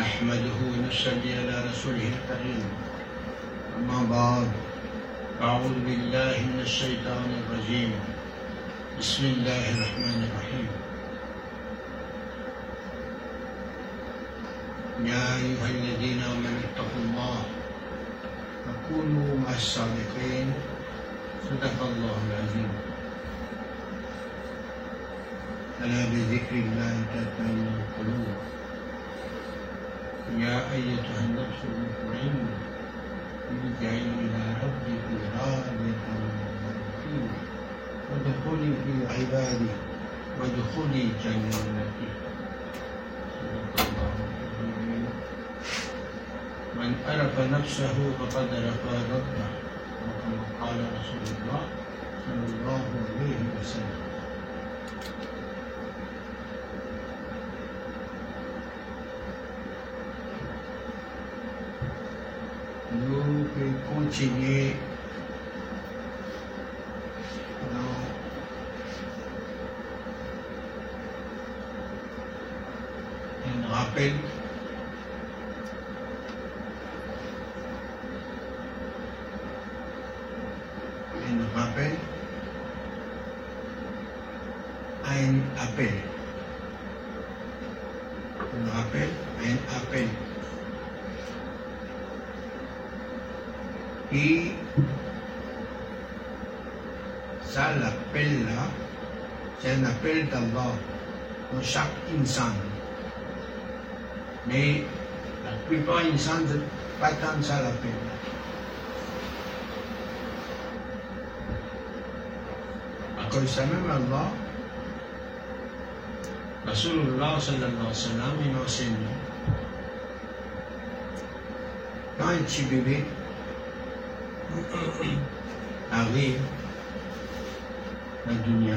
نحمده ونصلي على رسوله الكريم. أما بعد أعوذ بالله من الشيطان الرجيم. بسم الله الرحمن الرحيم. يا أيها الذين آمنوا اتقوا الله وكونوا مع الصادقين. صدق الله العظيم. ألا بذكر الله تطمئن القلوب. يا أيتها النفس المطمئنة ارجعي إلى ربك راضية مرضية وادخلي في عبادي وادخلي جنتي. صدق الله العظيم. من عرف نفسه فقد عرف ربه وكما قال رسول الله صلى الله عليه وسلم. Pouvons continuer dans un rappel un rappel un appel un rappel un appel Et ça, l'appel là, c'est un appel d'Allah pour Mais la plupart insan ne pas tant ça l'appel. À cause de même Allah, Rasulullah sallallahu alayhi wa sallam, il enseigne quand un petit bébé arrive dans la dunya,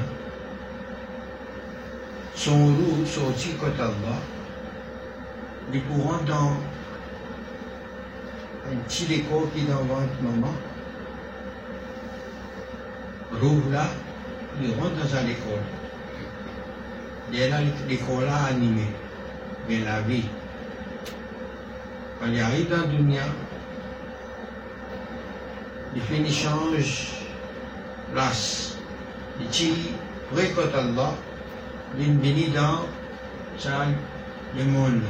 son roux sorti côté Allah, les courants dans un petit écho qui est dans votre maman, roux là, il rentre dans l'école. Est là, l'école là animé, mais la vie. Quand il arrive dans la dunya, il fait une change place. Il dit, précote Allah, bénit dans le monde.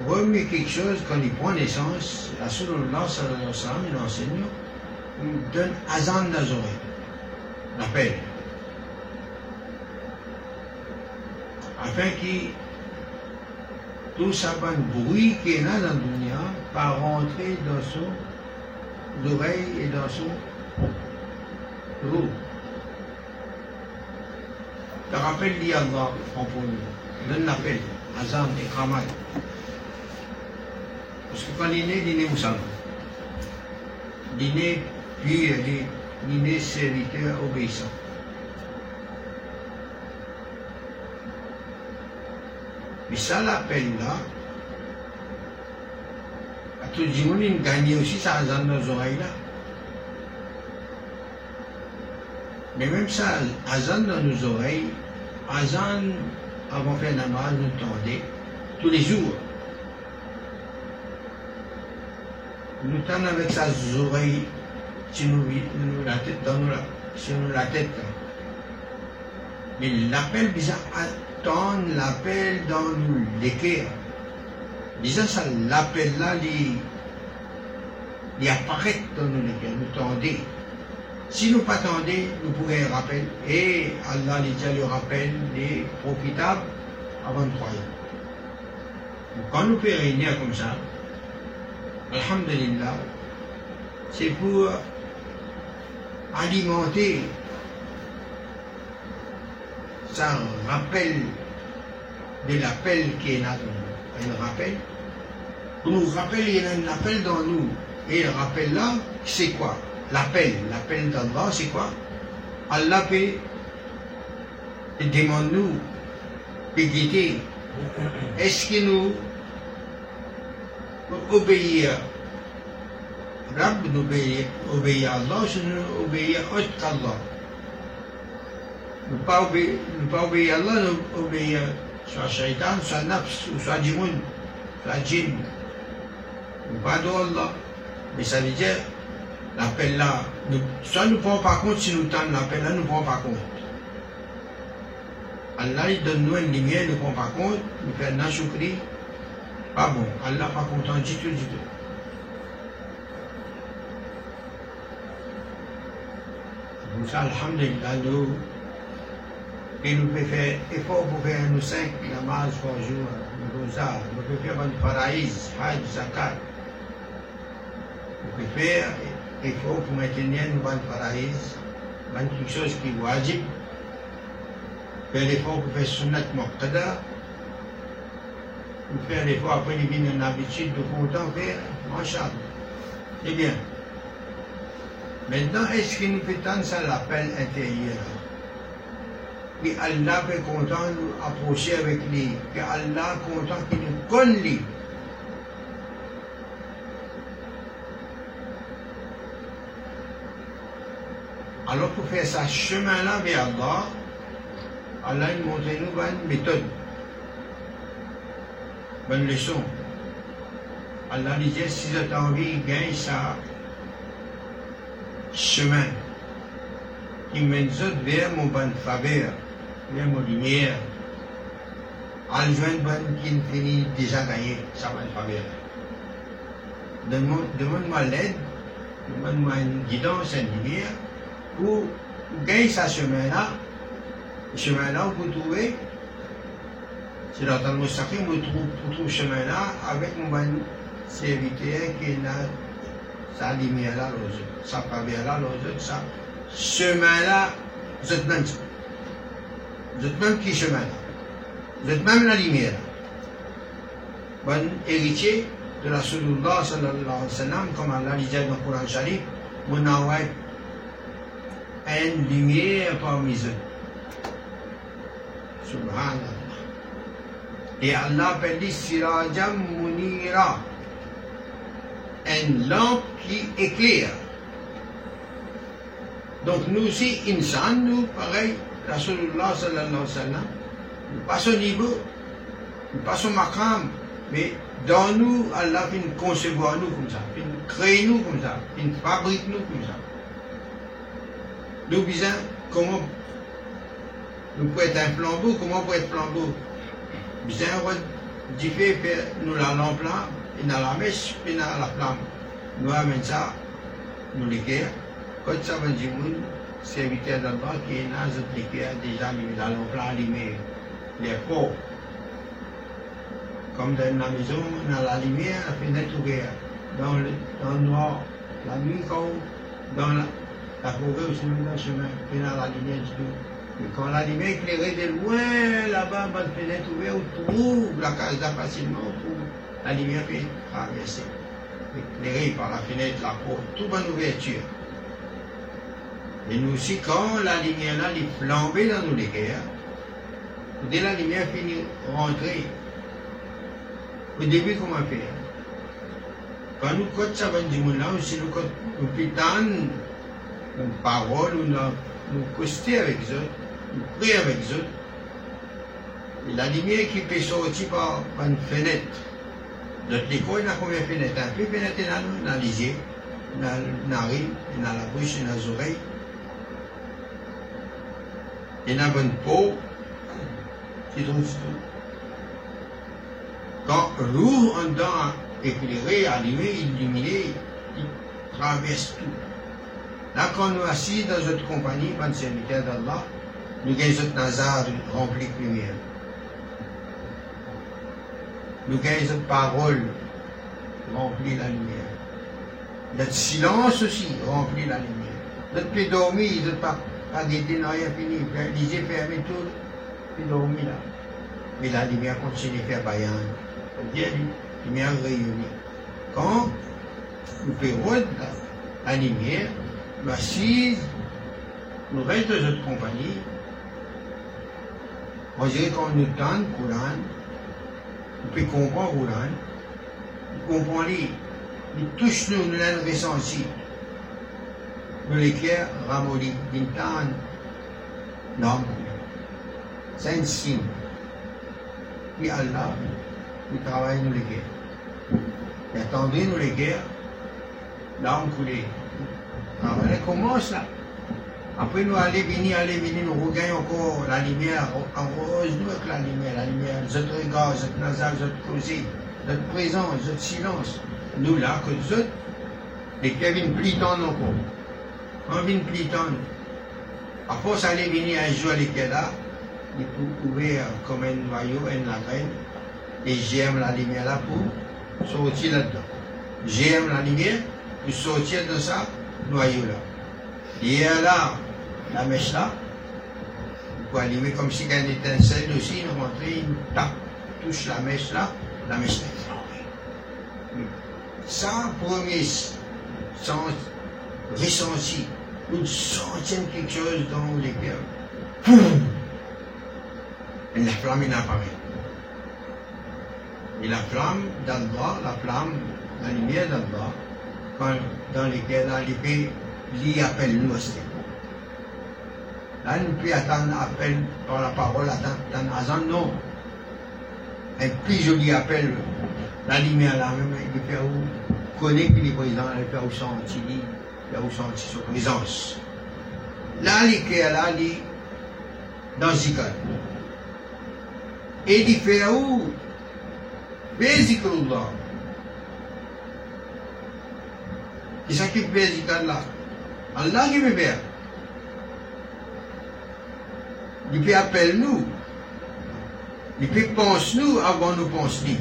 Le premier quelque chose, quand il prend naissance, Rasulullah sallallahu alayhi wa sallam, il il donne azan oreilles, l'appel. Afin qu'il tout ça un bruit qui est là dans le dunya va rentrer dans son oreille et dans son roue. Le rappel dit Allah en pour nous. Donne l'appel, Azam et Kamal. Parce que quand il est né, il est né musulman. Il est né il est serviteur obéissant. Mais ça, l'appel là, à tout le monde, il gagne aussi ça dans nos oreilles là. Mais même ça, azan dans nos oreilles, azan avant faire namaz, nous tendait tous les jours. Nous tendons avec sa oreille sur nous, la tête, dans nous, nous la tête. Mais l'appel bizarre entendre l'appel dans nous l'équerre. Disant ça, l'appel là, il, il apparaît dans nous l'équerre, nous tendez. Si nous pas tendez, nous pourrions rappeler, et Allah dit le rappel est profitable avant de croire. Quand nous pouvons réunir comme ça, Alhamdulillah, c'est pour alimenter ça rappelle de l'appel qui est là dans nous. Un rappel. Pour nous rappeler, il y a un appel dans nous. Et le rappel là, c'est quoi? L'appel. L'appel d'Allah, c'est quoi? Allah peut demande nous de. Est-ce que nous obéir? Rab, nous obéir à Allah, c'est nous obéir autre qu'Allah. Nous pas obéir, pas obéir à Allah, nous obéir soit shaitan, soit nafs, ou soit djimoun, soit djinn. Nous pas d'Allah. Mais ça veut dire, l'appel là, nous, soit nous ne prenons pas compte si nous tendons l'appel là, nous prenons pas compte. Allah il donne nous une lumière, nous prenons pas compte, nous faisons un choukri. Pas bon, Allah pas content du tout, du tout. Pour ça, Alhamdulillah, nous, et nous pouvons faire effort pour faire nous cinq namazes par jour, nous ça, nous pouvons faire un paraïs, hajj, zakat. Nous pouvons bonnes paraïs, quelque chose qui est wajib, faire l'effort pour faire sunnat muqtada, nous faire l'effort après il vient une habitude de content faire, machallah. C'est bien. Maintenant, est-ce qu'il nous fait tant ça l'appel intérieur Que Allah est content de nous approcher avec lui, que Allah content qu'il nous connaisse Alors pour faire ce chemin-là vers Allah, Allah nous montre nous une méthode, une leçon. Allah disait, si vous avez envie de gagner ça, chemin qui mène vers mon bonne faveur, vers mon lumière, joindre bonne qui finit déjà gagné sa bonne faveur. Demande-moi l'aide, demande-moi une guidance, une lumière, gagner ce chemin-là, ce chemin-là, vous trouvez, c'est dans le sacré, vous trouvez ce chemin-là avec mon bon serviteur qui est là sa lumière là, l'autre, sa faveur là, l'autre, ça. Chemin là, vous êtes même ça. Vous êtes même qui chemin là. Vous êtes même la lumière. Bon héritier de la Rasulullah sallallahu alayhi wa sallam, comme Allah disait dans le Coran Sharif, mon une lumière parmi eux. Subhanallah. Et Allah appelle Sirajam Munira une lampe qui éclaire. Donc nous aussi, insan, nous, pareil, Rasulullah sallallahu alayhi wa nous passons au niveau, nous passons makam, mais dans nous, Allah vient concevoir nous comme ça, vient créer nous comme ça, vient fabrique nous comme ça. Nous disons comment nous pouvons être un flambeau, comment on peut être flambeau? Bien, Dieu fait nous la là, et dans la mèche, et dans la flamme. Nous amenons ça, nous l'équerre. Quand ça va dire, serviteur d'abord qui est dans cette l'équerre, déjà, nous allons allumé les pots. Comme dans la maison, dans la lumière, la fenêtre ouverte. Dans le, dans le noir, la nuit, dans la, la forêt aussi, dans le chemin, la lumière du tout. Et quand la lumière éclairée de loin, là-bas, la fenêtre ouverte, on trouve la case là facilement, on la lumière fait traverser, éclairée par la fenêtre, la porte, toute bonne ouverture. Et nous aussi, quand la lumière là, est flambée dans nos guerres, dès la lumière finit rentrer, au début, comment faire? Quand nous cotons ça, du monde là, aussi nous cotons, nous une parole, nous nous costons avec eux, nous prions avec eux, et la lumière qui peut sortir par une fenêtre, notre école, il a combien de fenêtres fenêtre dans, dans les yeux, dans dans la bouche, dans les oreilles. Il y a une peau, qui trouve tout. Quand en dedans éclairé, allumé, illuminé, il traverse tout. Quand nous assis dans notre compagnie, le serviteur d'Allah, nous notre nazar rempli de lumière. Nous gagnons cette parole remplit la lumière. Notre silence aussi remplit la lumière. Notre pied dormi, notre pas, pas d'été, n'a rien fini. Les yeux fermés, tout, puis dormi là. Mais la lumière continue à faire baillant. Bien, lumière rayonnée. Quand nous faisons la lumière, nous assise, nous restons de notre compagnie, on dirait qu'on nous tend le Coran, on peut comprendre Coran, on comprend les, il touche nous, nous ressenti. Nous l'éclair, ramolli, d'intan, non. C'est un signe. Puis Allah, il travaille nous les guerres. Il attendait nous les guerres, l'âme coulée. Travail commence là. Après nous aller venir, aller venir, nous regagnons encore la lumière, en rose nous avec la lumière, la lumière, notre regard, notre nasal, notre causé, notre présence, notre silence. Nous là, que nous autres, les Kevin Pliton encore. Vient Pliton. À force d'aller venir un jour les là, il peut ouvrir comme un noyau, une la graine, et j'aime la lumière là pour sortir là-dedans. J'aime la lumière pour sortir de ça noyau là. Et là, la mèche là, pour allumer comme si une étincelle aussi, nous montrer une tape, touche la mèche là, la mèche là. Ça, premier sens ressenti, nous sentions quelque chose dans les cœurs. Et la flamme il apparaît. Et la flamme d'Allah, la flamme, la lumière d'Allah, quand, dans lesquelles l'épée lui appelle nous aussi. Là, nous pouvons attendre appel par la parole, attendre Azan, non. Un plus joli appel, la lumière là même, il où? Connaître les présents, il fait où sentir, il où sentir sa présence. Là, il est là, il dans Zikr. Et il fait où? Zikrullah. Qui s'occupe de Zikr là Allah qui veut bien. Il peut appeler nous. Il peut penser nous avant nous penser.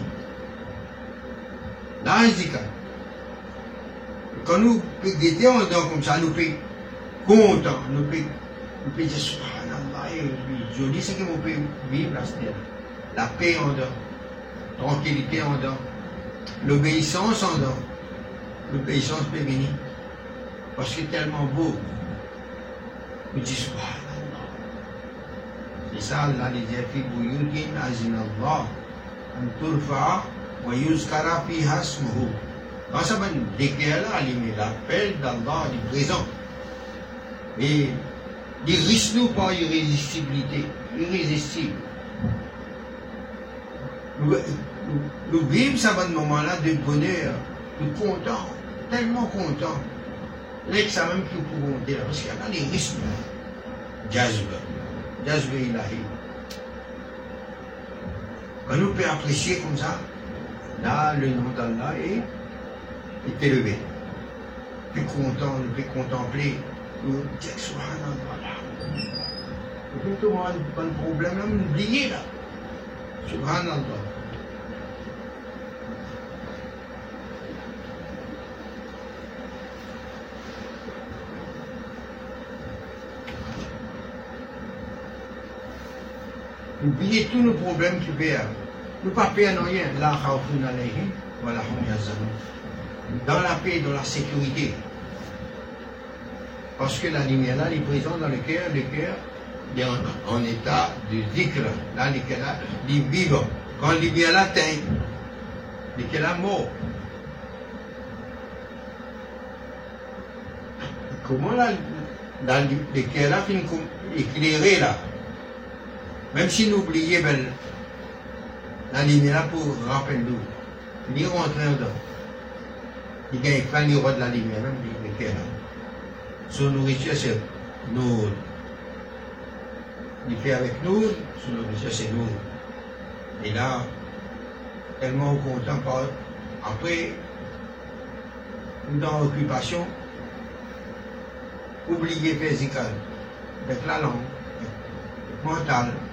Là, il dit quand nous dedans comme ça, nous pouvons content, nous pouvons, dire Subhanallah, joli ce que nous pouvons vivre là, c'est la paix en dedans, tranquillité en dedans, l'obéissance en dedans, l'obéissance peut venir. Parce c'est tellement beau. C'est ça, Allah disait Fi wa yuzkara fi hasmuhu. Ça va déclarer là, il l'appel d'Allah du présent. Et risque nous par irrésistibilité, irrésistible. Nous, nous, nous vivons ce moment-là de bonheur, de content, tellement content. l'examen que nous pouvons dire, parce qu'il y a des risques. Jazba, Jazba ilahi. Quand nous pouvons apprécier comme ça, là, le nom d'Allah est, est élevé. Plus content, nous pouvons contempler, nous dire, subhanallah. Et puis, tout le monde, pas de problème, là, oublier là. Subhanallah. Oubliez tous nos problèmes qui perdent. Nous ne perdre rien. La voilà, Dans la paix, dans la sécurité. Parce que la lumière là, elle est présente dans le cœur, le cœur est en, état de zikr. Là, le cœur là, il est vivant. Quand la lumière là teint, le cœur là mort. Comment là, dans le cœur là, éclairé là? Même si nous oublions ben, la lumière pour rappeler nous, il rentrer dedans. Il gagne pas le roi de la lumière, même il là. Son nourriture, c'est nous. Il fait avec nous, son nourriture, c'est nous. Et là, tellement content par après, dans l'occupation, oublier physique, avec la langue, mentale, il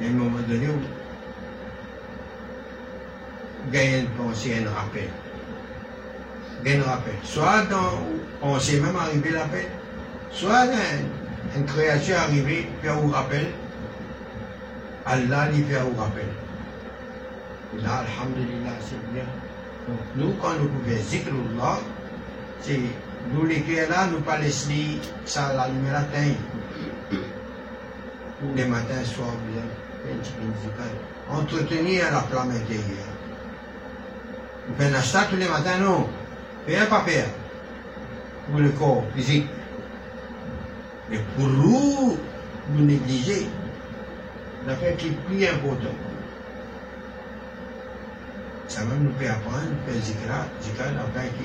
y a un moment donné où gagne une rappel. Gagne rappel. Soit dans, on sait même arriver l'appel, soit une, une créature arrivée, fait un rappel, Allah lui fait un rappel. Là, Alhamdulillah, c'est bien. Donc, nous, quand nous pouvons zikrullah, c'est nous les là, nous pas laisser ça la lumière atteindre. Tous les matins, soirs, bien. Entretenir la flamme intérieure. Vous faites un tous les matins, non. Faire pas faire. Pour le corps physique. Mais pour vous, vous négligez l'affaire qui est plus importante. Ça va nous faire apprendre, faire zikra, zikra, l'affaire qui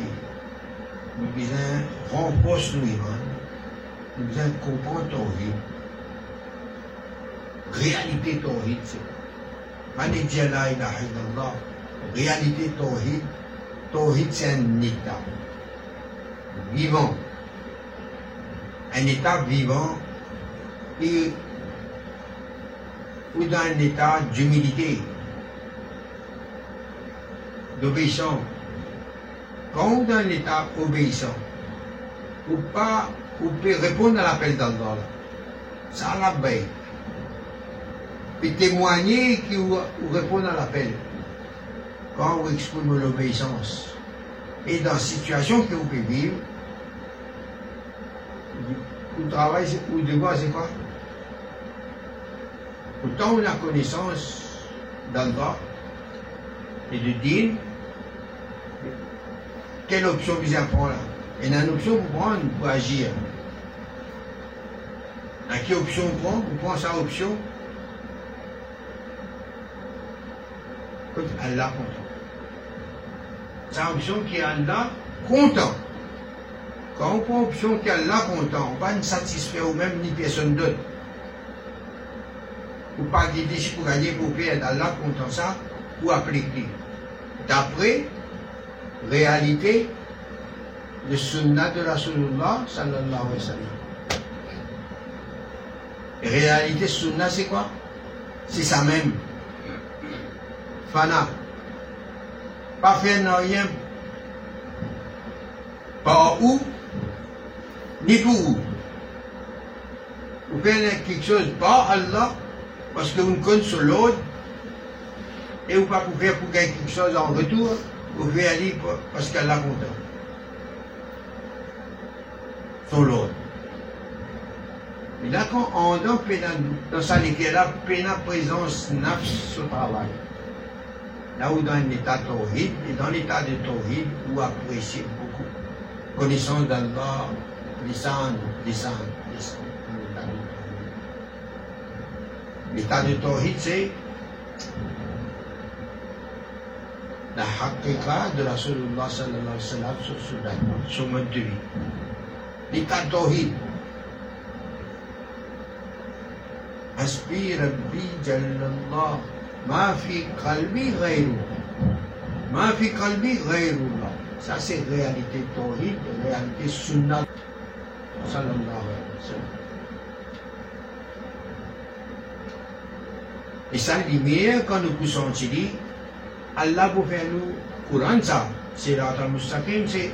nous besoin renforcer nous, nous besoin comprendre ton vie. Réalité tawhid, c'est. Réalité c'est un état vivant. Un état vivant et ou dans un état d'humilité, d'obéissance. Quand dans un état obéissant, ou pas, peut répondre à l'appel d'Allah, ça la bête. Puis témoigner qui ou, répondre à l'appel. Quand vous exprimez l'obéissance. Et dans la situation que vous pouvez vivre, vous travaillez, vous devoir, c'est quoi? Autant on a connaissance d'Allah et de Din, quelle option vous en prend là? A une option pour prendre pour agir. À quelle option vous prend? Vous prenez sa option Sa option qui est Allah content. Quand on prend option qui est Allah content, on va ne satisfaire ou même ni personne d'autre ou pas guider pour gagner pour faire Allah content ça, ou appliquer. D'après réalité, le sunnah de Rasulullah sallallahu alayhi wa sallam. Réalité sunnah c'est quoi? C'est ça même. Fana. Pas faire rien. Pas où, ni pour où? Vous faites quelque chose par Allah, parce que vous comptez sur l'autre, et vous pas pour faire pour gagner quelque chose en retour, vous pouvez aller parce qu'elle l'a content. Sur l'autre. Mais là, quand on dans, dans sa là, la présence nafs sur travail là où dans un état tawhid, et dans l'état de tawhid, où apprécier beaucoup. Connaissance d'Allah, descendre, descendre, descendre. L'état de tawhid, c'est la haqiqa de Rasulullah sallallahu alayhi wa sallam sur Soudan, sur mode de vie. L'état tawhid, Aspire Rabbi Jallallah Ma fi kalbi Ma fi kalbi Ça, c'est réalité tawhid, réalité sunnah. Sallallahu alayhi wa. Et sa lumière, quand nous poussons, tu Allah vous fait nous Quran, ça. C'est al-Mustaqim, c'est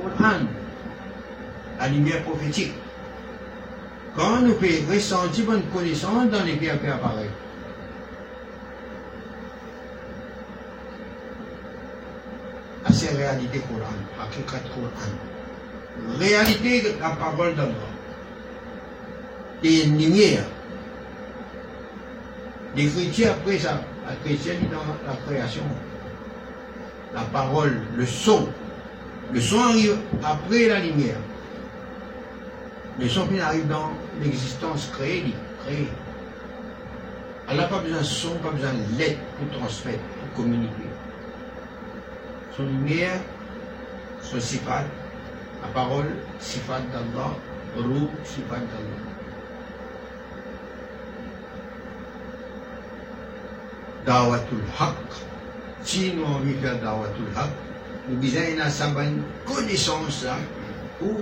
Quran. La lumière prophétique. Quand nous pouvons ressentir bonne connaissance dans les pierres qui Réalités Coran, quatre Coran. Réalité de la parole d'Allah. Et une lumière. L'écriture après ça, la chrétienne dans la création. La parole, le son. Le son arrive après la lumière. Le son qui arrive dans l'existence créée, créée. Elle n'a pas besoin de son, pas besoin de lettres pour transmettre, pour communiquer. Son lumière, son sifat, la parole, sifat d'Allah, roux, sifat d'Allah. dawatul haq. Si nous avons de faire dawatul haq, nous besoin une connaissance hein, pour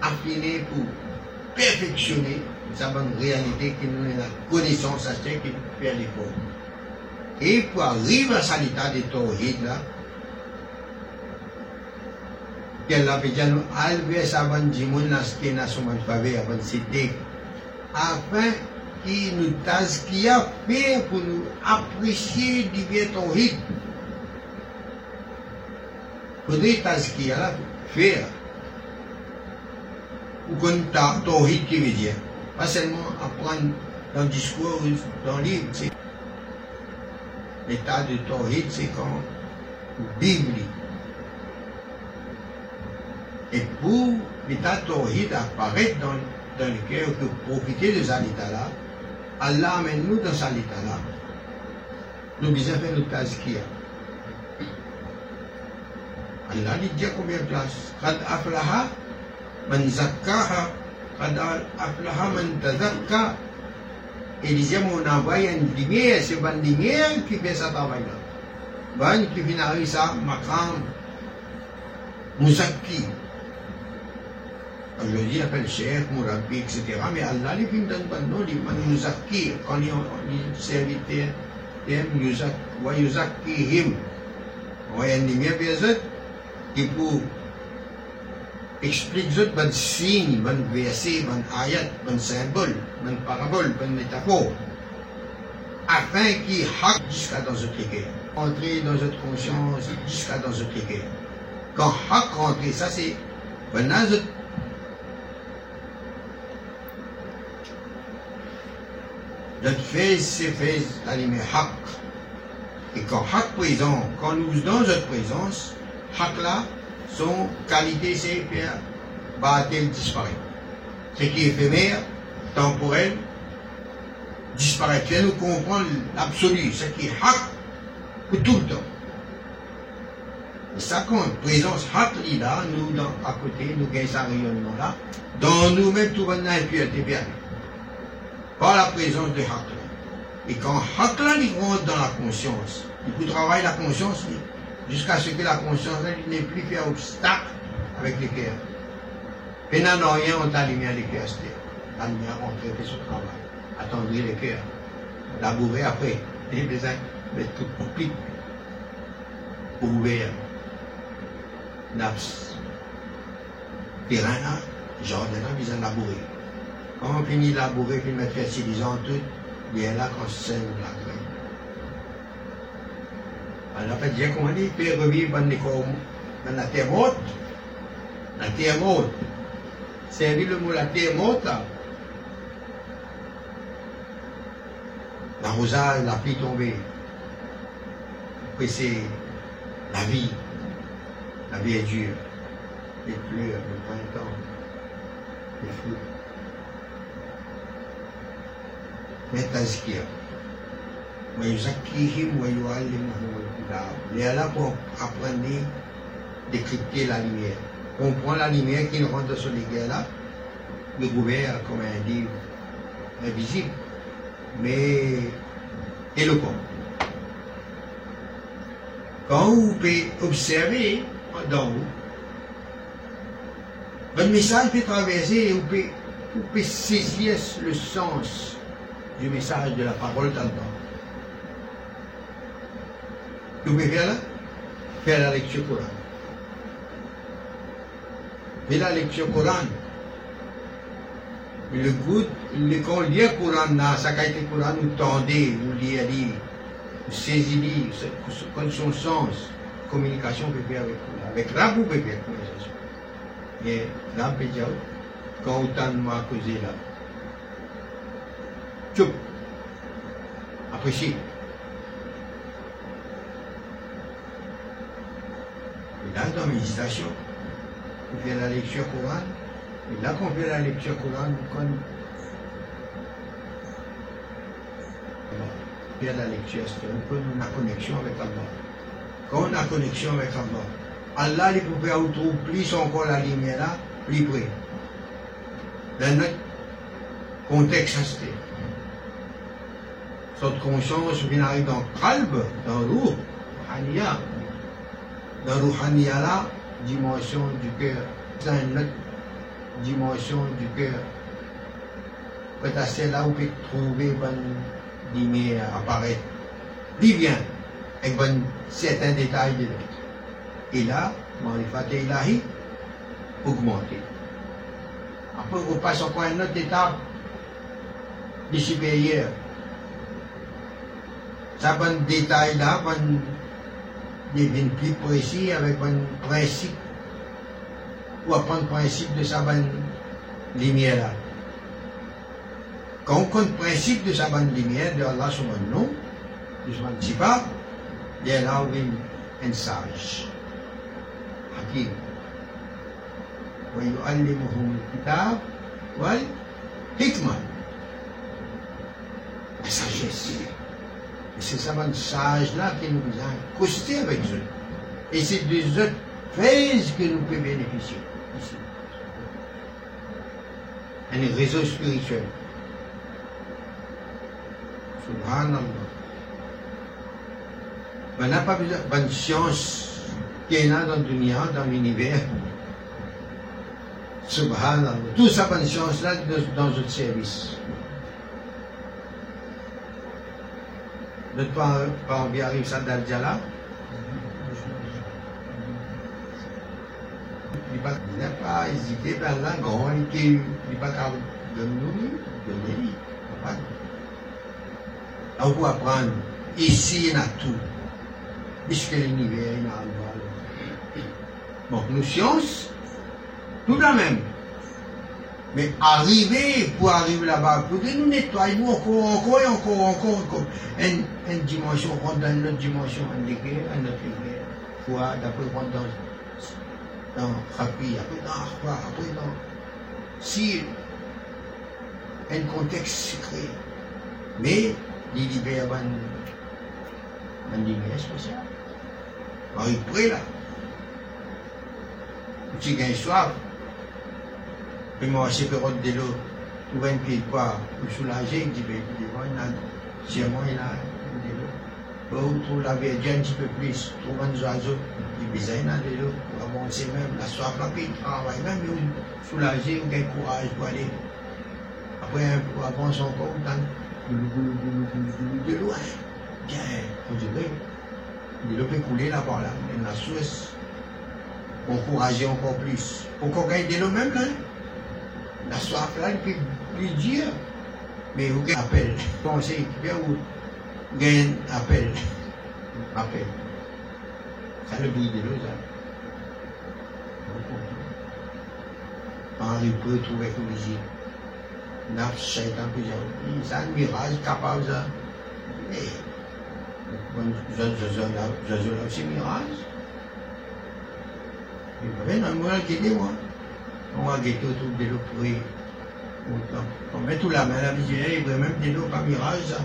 affiner, pour perfectionner sa bonne réalité qui nous a la connaissance à ce qui fait l'effort. Et pour arriver à cet état de tawhid là, qu'elle a dimoun là, ce qui dans son faveur, bonne cité, afin qui nous qui a fait pour nous apprécier du bien tawhid. Faudrait tazkiya là, faire. Ou qu'on tawhid qui veut dire. Pas seulement apprendre dans le discours, dans le livre, l'état de Tawhid, c'est quand Bible. Et pour l'état Tawhid apparaître dans, dans le cœur, pour profiter de cet état-là, Allah amène nous dans cet état-là. Nous besoin faire notre tazkiya. Allah dit déjà combien de places? Qad aflaha man zakkaha, qad aflaha man tazakka. Et disait, on envoie une lumière, c'est une lumière qui fait ce travail-là. Bonne qui finalise ça, makram, muzakki. Je il appelle Cheikh, Mourabi, etc. Mais Allah, il dans nom, il dit, muzakki. Quand il serviteur, il him. Ouais, une lumière, bien sûr, qui explique zut ban signe, verset, ayat, ban symbole, ban parabole, ban métaphore, afin qu'il hack jusqu'à dans notre cœur. Entrer dans notre conscience jusqu'à dans cœur. Quand hack ça c'est maintenant notre fait, c'est fait l'animé haq. Et quand haq présent, quand nous dans notre présence, haq là, son qualité, c'est faire elle disparaître? Ce qui est éphémère, temporel, disparaît. Tu nous comprendre l'absolu, ce qui est haq pour tout le temps. Et ça compte, présence haq là, nous dans, à côté, nous gagnons ce rayonnement là, dans nous-mêmes tout maintenant impureté bien. Par la présence de haq Et quand haq là, il rentre dans la conscience, il peut travailler la conscience, jusqu'à ce que la conscience n'ait plus fait obstacle avec cœur. Et n'a rien, on t'a lumière le cœur, La lumière, on fait son travail. Attendrir cœur. Labourer après. Il y a besoin de tout pour ouvrir. Naps. Là, jardin besoin labourer. Quand on finit de labourer, puis mettre fertilisant tout, bien là, qu'on sème la graine. Alors, fait dire comment dit, puis revivre dans la terre morte. La terre morte. C'est le mot la terre morte là. L'arrosage, la pluie tombée. Après, c'est la vie. La vie est dure. Les fleurs, le printemps, les fruits. Mais t'as ce qu'il y a. ويزكيهم ويعلمهم الكتاب. Il est là pour apprendre, décrypter la lumière. On prend la lumière qui nous rentre sur les guerres là, le gouvernement comme un livre invisible, mais éloquent. Quand vous pouvez observer dans vous, votre message peut traverser et vous pouvez, vous pouvez saisir le sens du message de la parole d'Allah. Faire là Faire la lecture Coran. Faire la lecture Coran. Le goût, le, quand on lit le Coran, ça a été Coran, nous tendez, nous lire, nous comme son sens, communication faire avec Coran. Avec là, vous pouvez faire conversation. Mais là, on quand de moi causé là, tchoup, appréciez. là, dans méditation, on fait la lecture Coran. Et là qu'on fait la lecture Coran, on fait la lecture, c'est un peu la connexion avec Allah. Quand on a connexion avec Allah, Allah, il peut faire plus encore la lumière là, plus près. Dans notre contexte, c'était. Cette conscience vient arriver dans le calme, dans l'eau, Hania, la Rouhaniya dimension du cœur, c'est une autre dimension du cœur. Peut-être c'est là où peut trouver une lumière apparaître. Vient avec un certain détail de l'autre. Et là, Marifat Ilahi augmenté. Après, on passe encore à une autre étape du supérieur. Ça, un détail là, un devient plus précis avec un principe ou apprendre le principe de sa bonne lumière là. Quand on compte le principe de sa bonne lumière, de Allah sur mon nom, de ce petit pas, il y a là un sage. Hakim. ويعلمهم الكتاب والحكمة la sagesse. Et c'est ça, bonne sage-là qui nous a costé avec eux. Et c'est des autres phases que nous pouvons bénéficier ici. Un réseau spirituel. Subhanallah. On n'a pas besoin bonne science qu'il y a dans dans l'univers. Subhanallah. Tout ça, bonne science-là, dans notre service. Notre parent arrive ça d'Al-Jala. Il n'a pas hésité vers là, grand, il n'a pas donner, donner, on peut apprendre. Ici, y a tout. Puisque l'univers, y a Bon, nous sciences, tout la même. Mais arriver, pour arriver là-bas, pour nous nettoyons encore, encore et encore, encore, encore. Une, une dimension, on dans une autre dimension, un degré, un autre degré. Foi, d'après on dans, dans Rapi, après dans Arpa, après dans Sil. Un contexte secret. Mais, il libère une lumière spéciale. Alors, il prie là. Tu gagnes soif. Puis moi, c'est que de l'eau, vas un pied pour soulager, il dit, ben, il a, chez moi, il a de l'eau. Ou pour laver un petit peu plus, trouve un oiseau, il dit, il a de l'eau, pour avancer même, la soif rapide, travaille même, il soulager, il gagne courage pour aller. Après, pour avancer encore, de l'eau, bien, on dirait, l'eau peut couler là-bas, là, la source, encourager encore plus. Pour qu'on gagne de l'eau même, là, la soif là, il peut lui dire, mais vous gagnez appel. Pensez, vous gagnez appel. Ça le bruit de l'eau, ça. Henri trouver que vous dites, Naf, shaitan, que j'ai ça un mirage capable, ça. Mais, je là aussi mirage. Il y a un moral qui dit, moi on va guetter autour de l'eau pour On met tout la main la visuelle, il veut même de l'eau par mirage. Ça.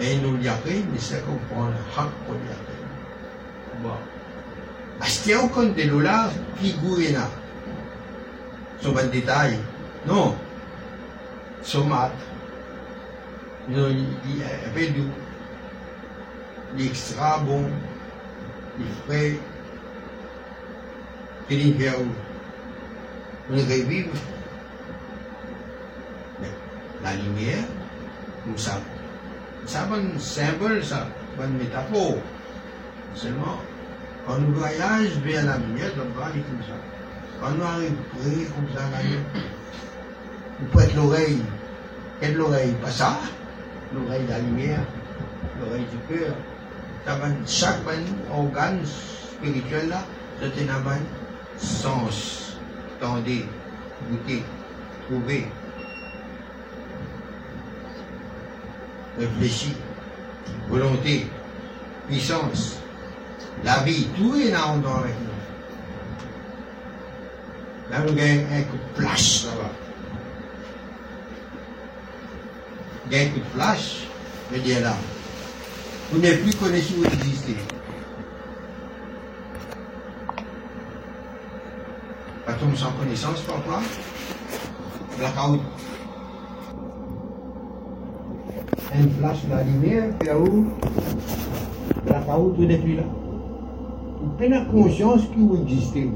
Et nous l'y après, mais c'est qu'on prend le hack pour l'y après. Bon. Acheter compte de l'eau là, figure là. Sur un détail. Non. Sur mat. Il y a un peu d'eau. L'extra bon qu'il y ait une revive la lumière, comme ça. C'est un symbole, ça, une métaphore. Seulement, quand nous voyageons vers la lumière, on va aller comme ça. Quand nous arrivons comme ça, nous prête l'oreille. Quelle oreille Pas ça, l'oreille de la lumière, l'oreille du cœur chaque organe spirituel c'est un sens. Tendez, goûter, trouver, réfléchir, volonté, puissance, la vie, tout est là en dedans avec nous. Là, nous avons un coup de flash là-bas. Un coup de flash, je dis là. Vous n'êtes plus connu où vous existez. Pas tombe sans connaissance, papa. Blackout. Un flash de la lumière, où? Blackout, vous n'êtes plus là. Vous prenez conscience que vous existez.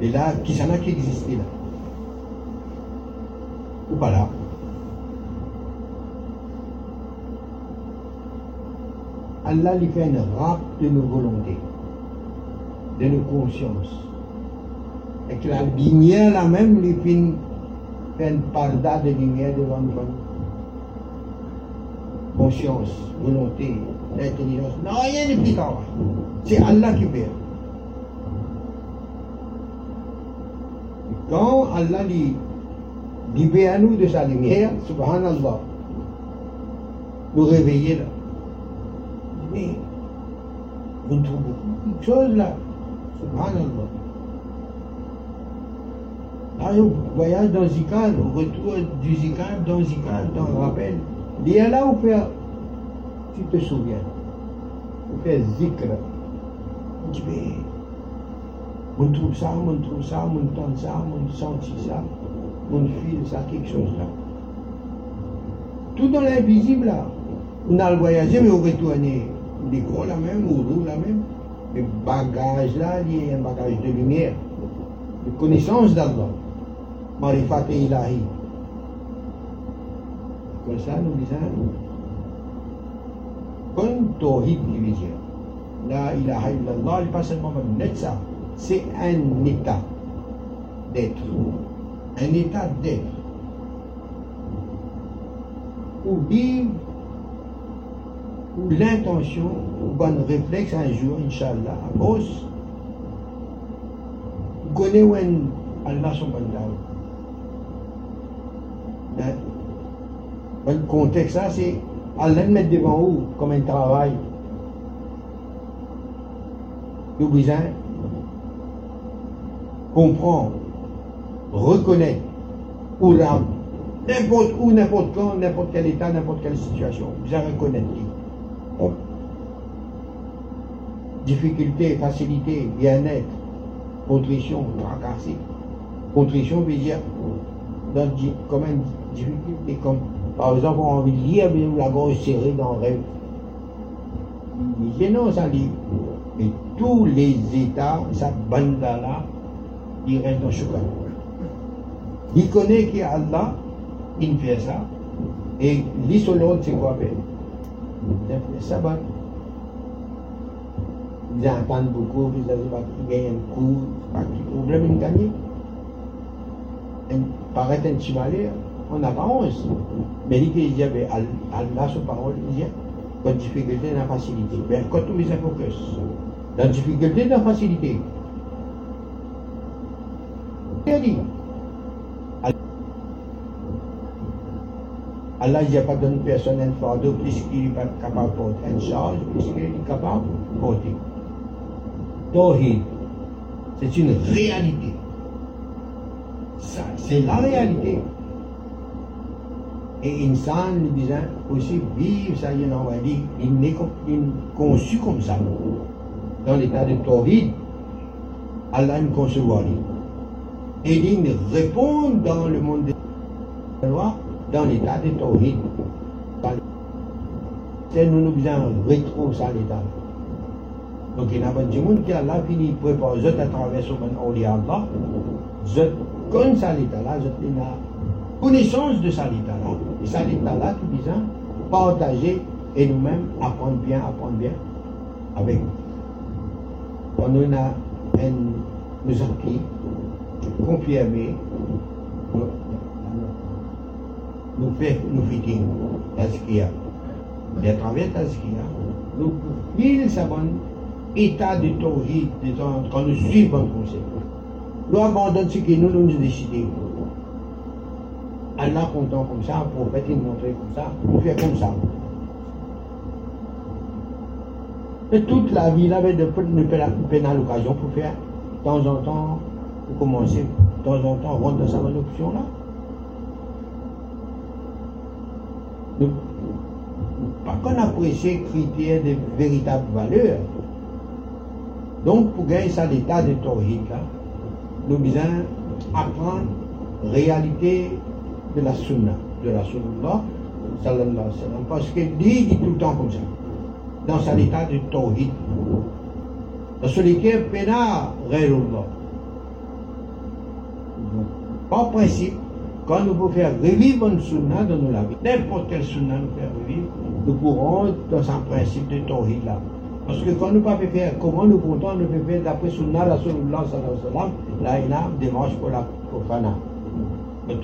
Et là, qui s'en a qui existe là? Ou pas là? Allah lui fait une rap de nos volontés, de nos consciences. Et que la lumière là même lui fait une parda de lumière devant nous. Conscience, volonté, intelligence. Non, rien n'est plus C'est Allah qui fait. Quand Allah dit libère nous de sa lumière, subhanallah, nous réveiller là. On trouve beaucoup de choses là, subhanallah. Là, on voyage dans Zikal, on retour du Zikal dans Zikal, dans le rappel. Il y a là où faire, tu te souviens, on fait Zikr. On dit, mais on trouve ça, on trouve ça, on entend ça, on sent ça, on file ça, quelque chose là. Tout dans l'invisible là. On a le voyagé, mais on retourne. Gros là même, roule là même. Le bagage là, il y a un bagage de lumière, de connaissance d'Allah. Marifat et ilahi. Comme ça, nous disons, comme Tawhid division. La ilaha illallah, il pas seulement net ça c'est un état d'être. Un état d'être. Ou vivre, ou l'intention, ou bon réflexe un jour, Inch'Allah, à cause, où Allah son bandal. Le contexte, ça, c'est Allah mettre devant vous comme un travail. Nous besoin comprendre, reconnaître, ou n'importe où, n'importe quand, n'importe quel état, n'importe quelle situation. Vous allez reconnaître qui. Difficulté, facilité, bien-être, contrition, tracasser. Contrition veut dire dans, comme difficulté, comme par exemple on a envie de lire, mais la gorge serrée dans le rêve. Il dit non, ça dit. Mais tous les états, ça bande-là, il reste dans chocolat. Il connaît qu'il y Allah, il fait ça. Et l'autre, c'est quoi faire Il fait ça, bah. Ils entendent beaucoup, ils gagnent un coup, pas de problème, ils gagnent. Paraît un n'a pas honte. Mais il dit, Allah, sa parole, il dit, quand difficulté, dans la facilité. Mais quand on met un focus, la difficulté, dans la facilité, dit? Allah n'a pas donné personne un fardeau puisqu'il n'est pas capable de porter une charge, puisqu'il est capable de porter. Tawhid, c'est une réalité. Ça, c'est la réalité. Et insan, nous disons, aussi vivre ça, il va dire, il n'est conçu comme ça. Dans l'état de Tawhid, Allah nous concevoir et il répond dans le monde des lois, dans l'état de Tawhid. C'est nous nous besoin retrouver ça l'état. Donc il y a des gens qui Allah fini préparer zot à travers ce monde Auli Allah, zot comme ça l'état là, zot a connaissance de ça l'état là. Et ça l'état là, tout disant, partager et nous-mêmes apprendre bien, apprendre bien avec nous. On a un nous acquis, confirmer nous fait nous fitting tazkiya et à travers tazkiya nous il sa état de tawhid quand nous suivons un conseil nous abandonnons ce que nous nous décidons. Allah content comme ça, pour prophète il montrer comme ça, nous faire comme ça. Et toute la vie, il avait de, de, l'occasion pour faire. De temps en temps pour commencer. De temps en temps rentrer dans sa option là. Nous, pas qu'on apprécie critères de véritable valeur. Donc, pour gagner ça l'état de là, nous devons apprendre réalité de la sunna, de la sunna, sallallahu alayhi wa sallam, parce qu'il dit, dit tout le temps comme ça, dans sa état de tawhid. Est pena, Allah. Par principe, quand nous pouvons faire revivre une sunna dans nos vie, n'importe quelle sunna nous faire revivre, nous pourrons dans un principe de tawhid là. Parce que quand nous ne pouvons faire comment nous nous pouvons faire d'après sunna Rasulullah sallallahu alayhi wa sallam, là il y a une démarche pour la profana, le.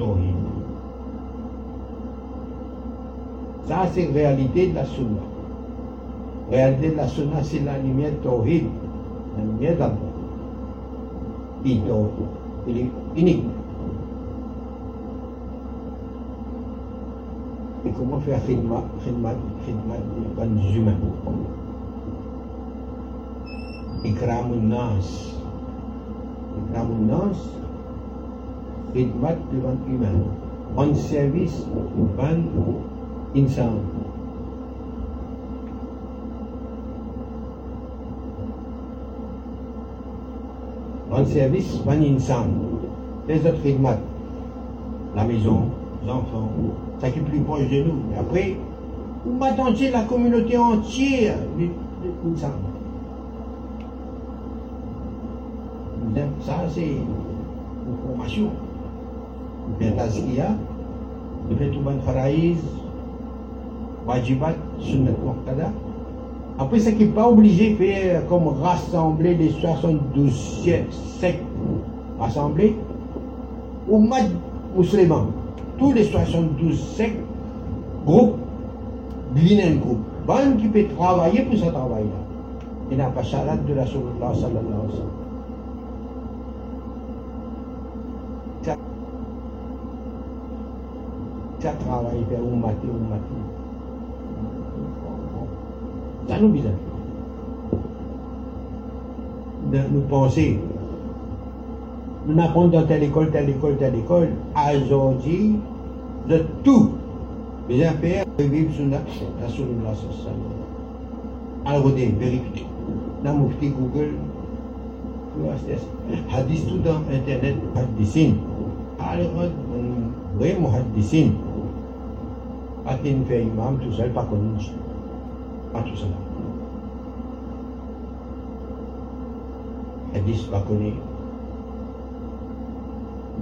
Ça c'est la réalité de la sunna. Réalité de la sunna, c'est la lumière tawhid, la lumière d'Allah. Il est unique. Et comment faire khidmat des humains Ikramun nas. Ikramun nas, khidmat devant humain. En service devant insan. En service devant insan. Les autres khidmat. La maison, les enfants, ça qui est plus proche de nous. Et après, vous m'attendez la communauté entière insan. Ça, c'est une formation. Bien tazkiya, de fait tout ban faraïz, wajibat, sunnat muqtada. Après, ce qui n'est pas obligé de faire comme rassembler les 72 sectes rassemblés, ou musulmans, tous les 72 sectes, groupes, glinen groupe, ban qui peut travailler pour ce travail-là. Il n'a pas chalat de la sallallahu alayhi wa sallam. ça travaille vers Ummati, Ummati. Ça nous bizarre. De nous penser. Nous apprenons dans telle école, telle école, telle école. Aujourd'hui, de tout. Bien faire, vivre sur la Rasulullah sallallahu Alors, vérifier. Dans Mufti Google, hadis tout dans Internet, hadisin. Alors, vrai muhaddisin. Atin fait imam tout seul, pas connu. Pas tout seul. Hadis pas connu.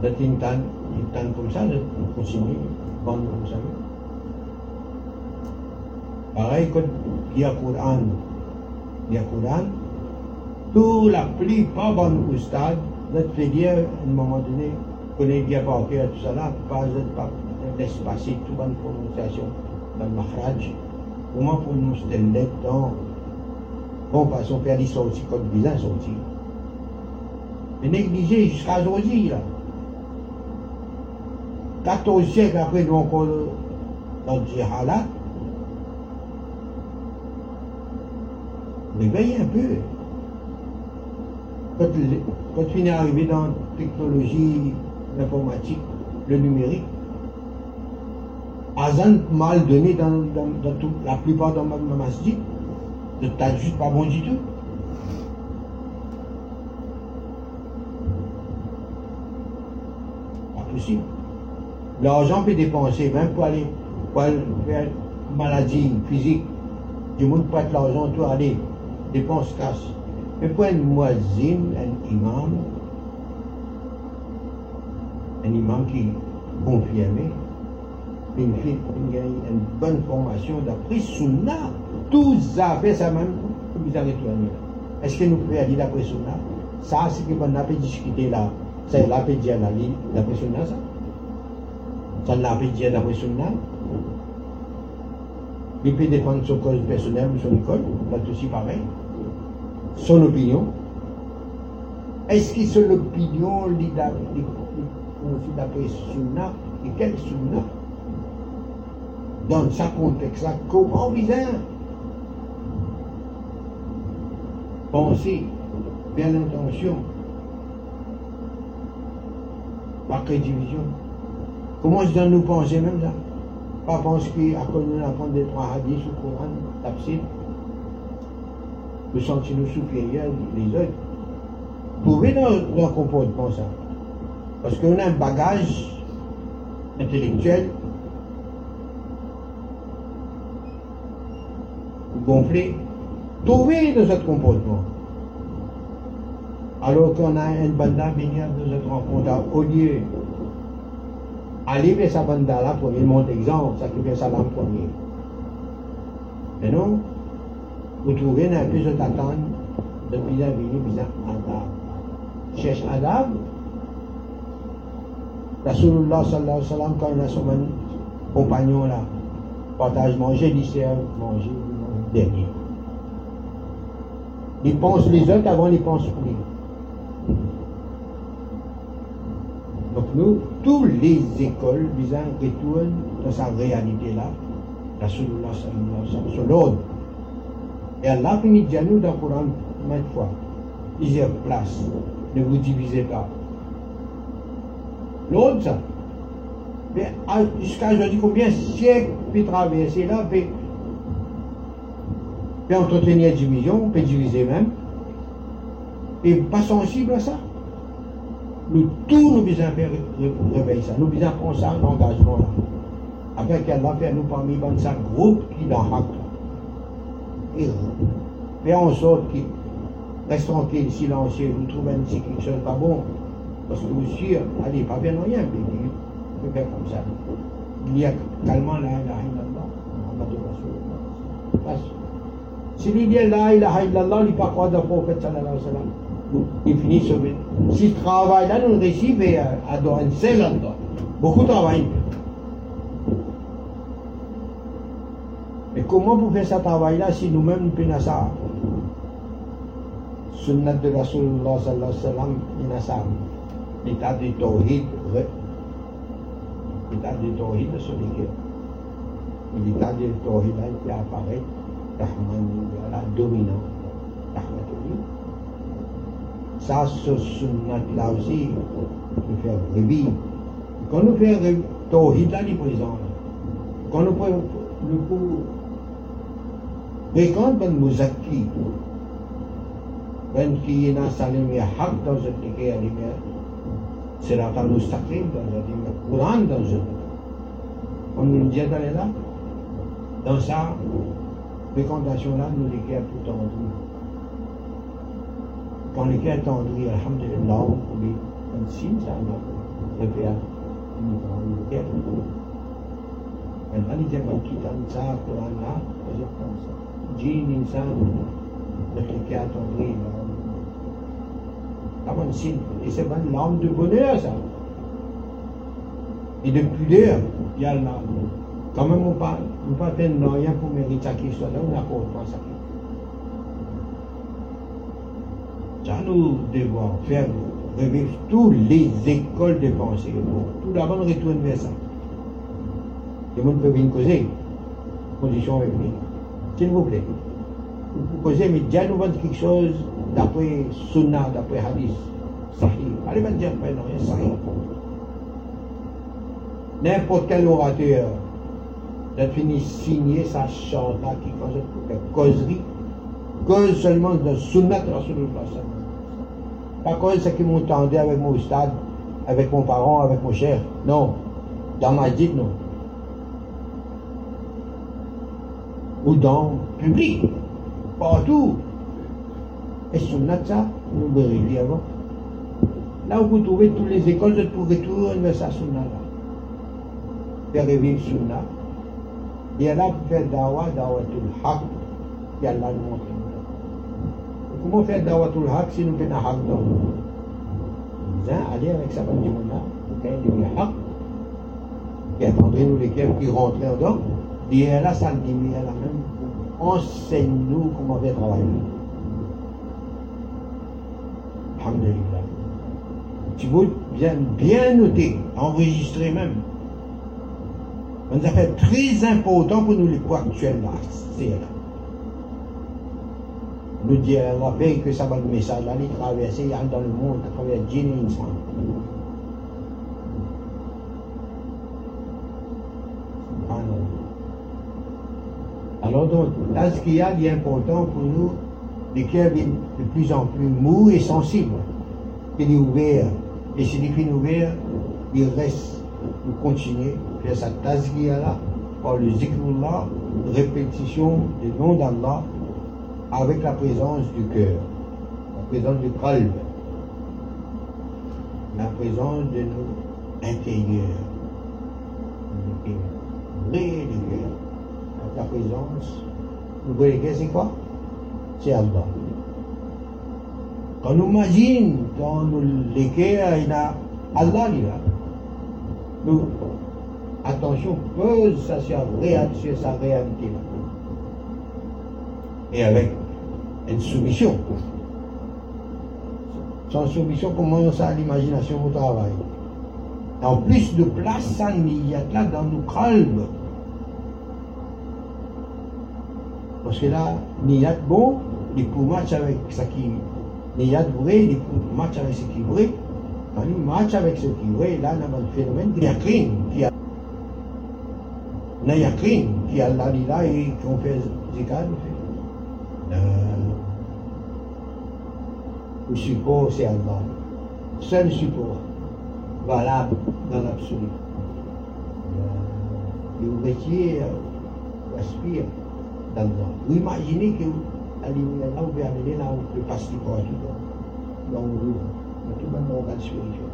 Datin tan, tan comme ça, on continue, bon comme ça. Pareil que il y a Coran, il y a Coran, tout la plupart bon ustad, notre fait dire à un moment donné, qu'on est bien porté à tout ça là, pas, pas laisse passer toute bonne prononciation dans le mahraj. Comment prononce telle lettre dans Bon, parce qu'on fait l'histoire aussi comme bizarre sorti. Mais négligé jusqu'à aujourd'hui, là. 14 siècles après, nous encore dans le Jihalat. Réveillez un peu. Quand, quand tu es arrivé dans la technologie, l'informatique, le numérique, Azan mal donné dans, dans, dans tout, la plupart de ma, ma masjid, t'as juste pas bon du tout. Pas possible. L'argent peut dépenser, même pour aller, aller faire maladie physique. Du monde pas l'argent, toi, aller, dépense casse. Mais pour un muazzin, un imam, un imam qui confirmé, une, fille, une, une bonne formation d'après Sunna. Tout ça fait ça même, vous avez retourné là. Est-ce que nous pouvons dire d'après Sunna? Ça, c'est que qu'on a pu discuter là. C'est là, peut dire d'après Sunna, ça? Pas dire d'après Sunna Il peut défendre son cause personnelle ou son école, là aussi pareil. Son opinion. Est-ce que c'est l'opinion d'après Sunna Et quelle Sunna dans ce contexte-là, comment bien penser, bien l'intention, par division Comment je dois nous penser même ça Pas penser qu'à cause de apprendre des trois hadiths au Coran, tafsir, nous sentir nous supérieurs les autres. Trouver dans leur comportement ça. Parce qu'on a un bagage intellectuel gonflé, trouver de ce comportement. Alors qu'on a une banda venir de cette rencontre, au lieu vers sa banda là, pour il montre exemple, ça qui fait ça l'an premier. Mais non, vous trouvez un peu de t'attendre de bizarre venir, bizarre Adam. Cherche Adam. Rasulullah sallallahu alayhi wa sallam, quand il a son compagnon là, partage manger, il sert manger dernier. Il pense les autres avant les pense lui. Nous, toutes les écoles visant retournent dans sa réalité-là, la sallam, sur l'ordre. Et Allah finit dire nous dans le Coran maintes fois, plusieurs places, ne vous divisez pas. L'autre, ça. Mais jusqu'à aujourd'hui, combien de siècles peut traverser là, peut, entretenir division, peut diviser même, et pas sensible à ça. Nous, tous, nous besoin faire réveiller ça. Nous besoin prendre ça en engagement là. Qu'elle va faire nous parmi un groupe qui dans hack. Et faire en sorte qu'il reste tranquille, silencieux, vous trouvez quelque chose pas bon. Parce que vous sûr, allez, pas bien rien, mais peut faire comme ça. Il y a calmement la ilaha illallah, Muhammad Rasulullah. Si lui dit la ilaha illallah, il ne pas croire dans le prophète sallallahu alayhi wa sallam. Il finit sauvé. Ce travail-là nous réussit, à dans un seul endroit. Beaucoup de travail. Mais comment vous faire ce travail-là si nous-mêmes nous faisons ça? Sunnat de Rasulullah sallallahu alayhi wa sallam, ça. L'état du tawhid l'état de Tawhid sur lesquels l'état de Tawhid là qui apparaît la dominant Rahmatullah ça, ce sunnat-là aussi, nous faire rébis. Quand nous faisons Tawhid-là présent. Quand nous faisons le cours, Ben Mouzaki, Ben qui est Salim dans ce ticket à c'est la table Mustaqim dans ce ticket, Courant dans ce ticket. On nous dit d'aller là, dans ça, fréquentation-là, nous l'écrit tout en tout une guerre. Maintenant, il dit, on ça, Quran là, comme ça. Insan, le guerres tendus, comme un signe. Et c'est l'âme de bonheur, ça. Et de pudeur, il y a là. Quand même, on ne pas, pas faire rien pour mériter soit là, on pas ça. Ça, nous devons faire revivre toutes les écoles de pensée. Tout d'abord, on retourne vers ça. Les gens peuvent venir causer. Condition avec. S'il vous plaît. Vous causez, mais déjà nous vendons quelque chose d'après Sunnah, d'après Hadith. Sahih. Allez, me dire, non, a Sahih. N'importe quel orateur a fini signer sa chante qui cause une causerie, cause seulement de Sunnah de Rasulullah. Pas cause ce qui m'entendait avec mon stade, avec mon parent, avec mon cher. Non. Dans ma dite, non. Ou dans le public. Partout. Et Sunnah, ça, nous vérifions avant. Là où vous trouvez toutes les écoles, vous pouvez retourner vers sa Sunnah là. Faire revivre Sunnah. Et là, faire dawa, dawatul haq, et Allah nous montre. Comment faire dawatul haq si nous faisons haq dans nous Allez avec sa monde là, gagnez des haq. Et attendez-nous cœurs qui rentrent dedans. Et là, ça le dit, là même, enseigne-nous comment faire travailler. Alhamdulillah. Tu veux bien, bien noter, enregistrer même. On a fait très important pour nous les poids actuels. C'est là. Nous dire la veille que ça va le message là, il traverser dans le monde à travers djinn et insan. Alors donc, là, ce qu'il y a pour nous, les cœurs viennent de plus en plus mous et sensibles. Il est ouvert. Et si les finit ouvert, il reste pour continuer à faire sa tazkiya là, par le zikrullah, répétition des noms d'Allah, avec la présence du cœur, la présence du qalb, la présence de nos intérieurs, du cœur, la présence, vous voyez c'est quoi? C'est Allah. Quand on imagine dans les guerres, il a Allah là. Nous, attention, pose ça sur, sur sa réalité là. Et avec une soumission. Sans soumission, comment ça l'imagination au travail? En plus de place, ça niyat là dans nos calmes. Parce que là, niyat bon, il pour match avec ce qui niyat vrai, il pour match avec ce qui est vrai. Quand il match avec ce qui est vrai, là, on a un phénomène de yakrin, qui a na yakrin, qui a là, et qu'on fait zikad, le support, c'est Allah. Seul support valable dans l'absolu. Et vous métier euh, aspire d'Allah. Vous imaginez que à l'immédiat, vous pouvez amener là, vous pouvez passer pour tout dans le roue, dans tout le organe spirituel.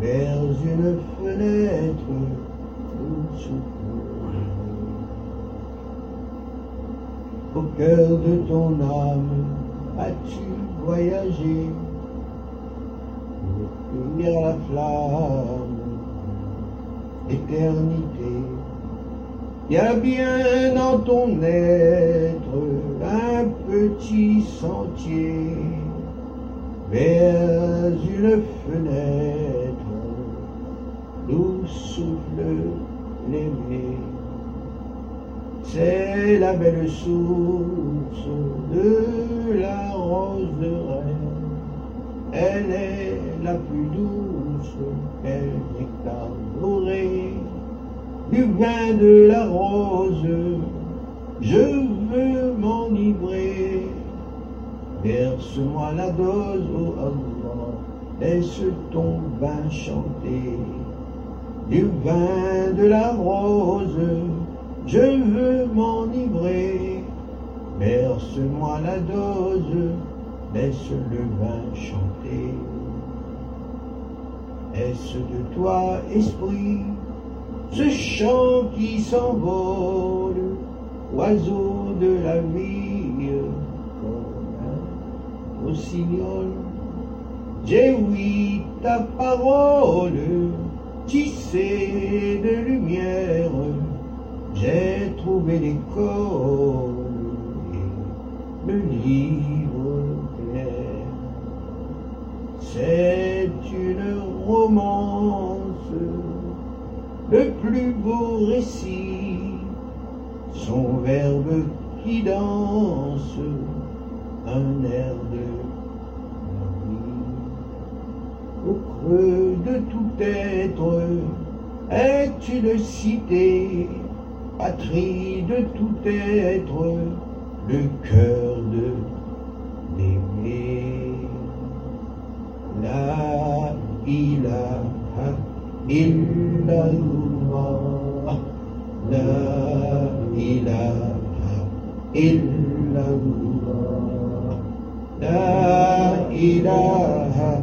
Vers une fenêtre où souffle Au cœur de ton âme, as-tu voyagé cueillir la flamme, éternité? Y a bien dans ton être un petit sentier vers une fenêtre souffle l'aimer. C'est la belle source de la rose. Elle est la plus douce, elle nectar doré du vin de la rose. Je veux m'enivrer. Verse-moi la dose, oh Allah, laisse ton vin chanter. Du vin de la rose, je veux m'enivrer. Verse-moi la dose, laisse le vin chanter. Est-ce de toi, esprit, ce chant qui s'envole, oiseau de la vie, comme un J'ai ouï ta parole, tissée de lumière, j'ai trouvé l'école le livre clair. C'est une romance, le plus beau récit, son verbe qui danse, un air de Au creux de tout être. Est une cité, patrie de tout être, le cœur de l'aimer? La ilaha illallah, la ilaha illallah, la ilaha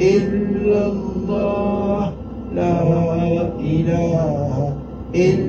إلا الله لا إله إلا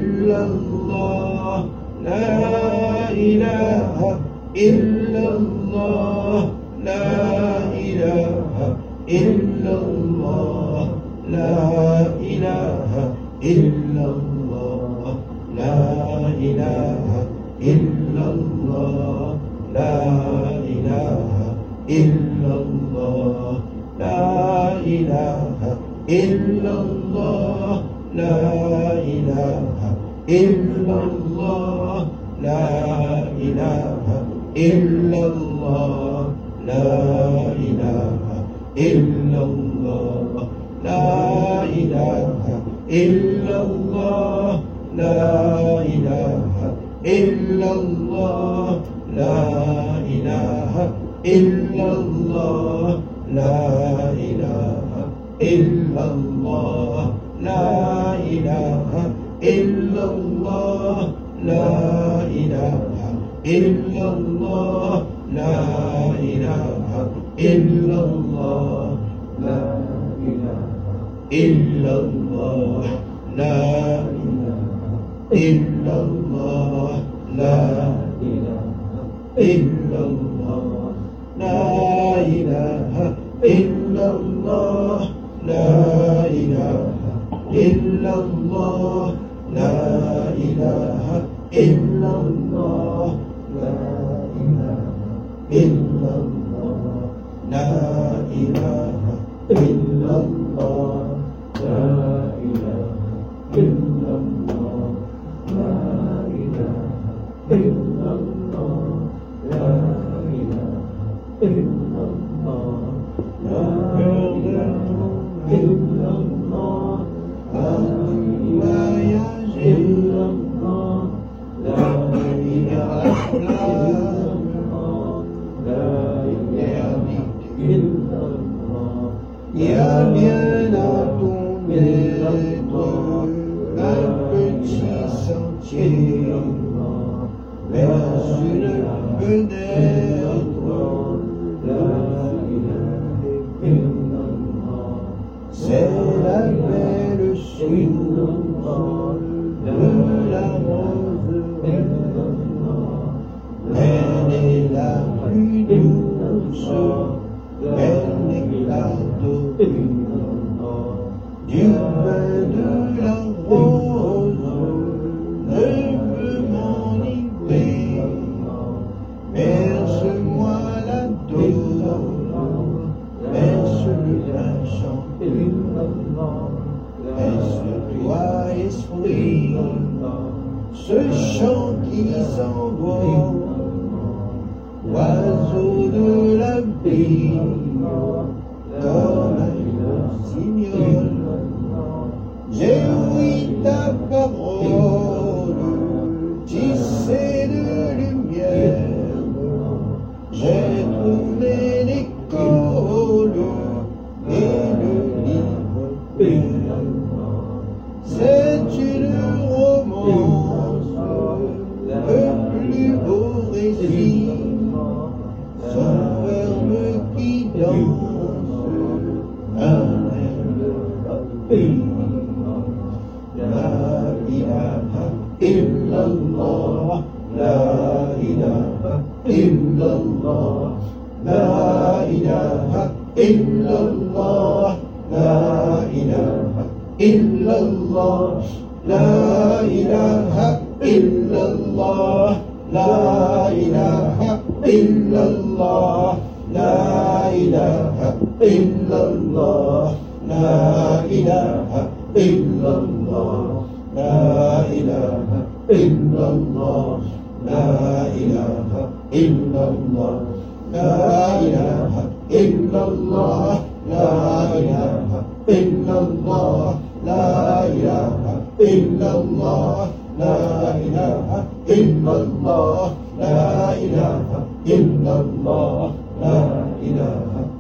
illallah la ilaha illallah la ilaha illallah la ilaha illallah la ilaha illallah la ilaha illallah la ilaha illallah لا إله إلا الله لا إله إلا الله لا إله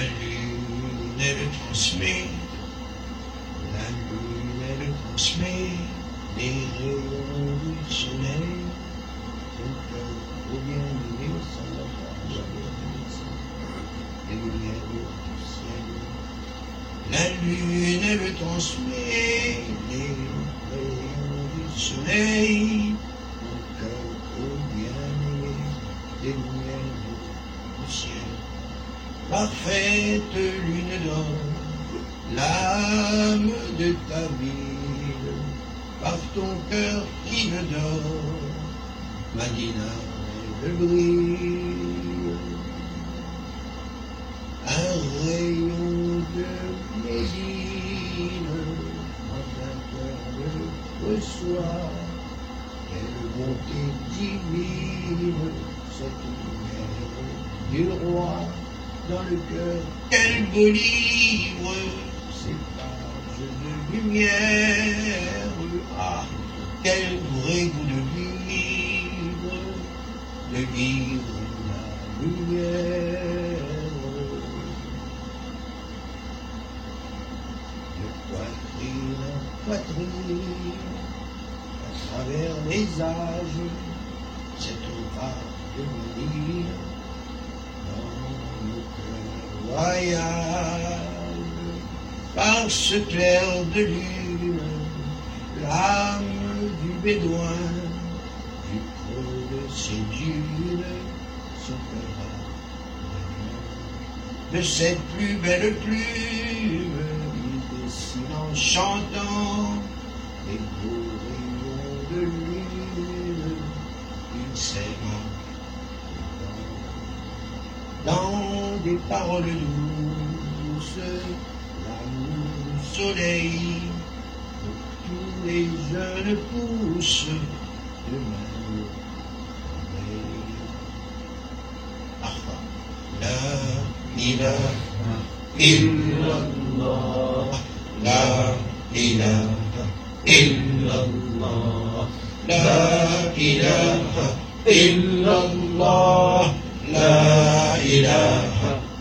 lumière transmet, la lumière transmet les rayons du soleil. Ou bien les les lumières du ciel. La lune le transmet les rayons du soleil. Parfaite lune d'or, l'âme de ta ville, par ton cœur qui ne dort, Madina, elle brille. Un rayon de Médine, quand un cœur reçoit, quelle bonté divine, cette lumière du roi dans le cœur. Quel beau livre, ces pages de lumière. Ah, quel vrai goût de vivre, de vivre la lumière. De poitrine en poitrine, à travers les âges, cette vague de le cœur par ce clair de lune, l'âme du bédouin, du creux de ses dunes, cœur de cette plus belle plume, il dessine en chantant les beaux rayons de lune, il s'aime dans les paroles douces, l'amour soleil de tous les jeunes pousses demain. même Parfois, la ilaha illallah, la ilaha illallah, la ilaha illallah, la ilaha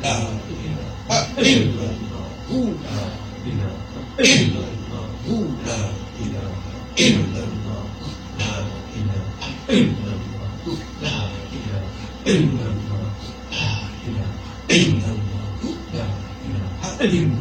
إلا إلا هو إلا هو إلا إلا إلا إلا إلا إلا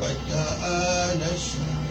وتعالى الشهر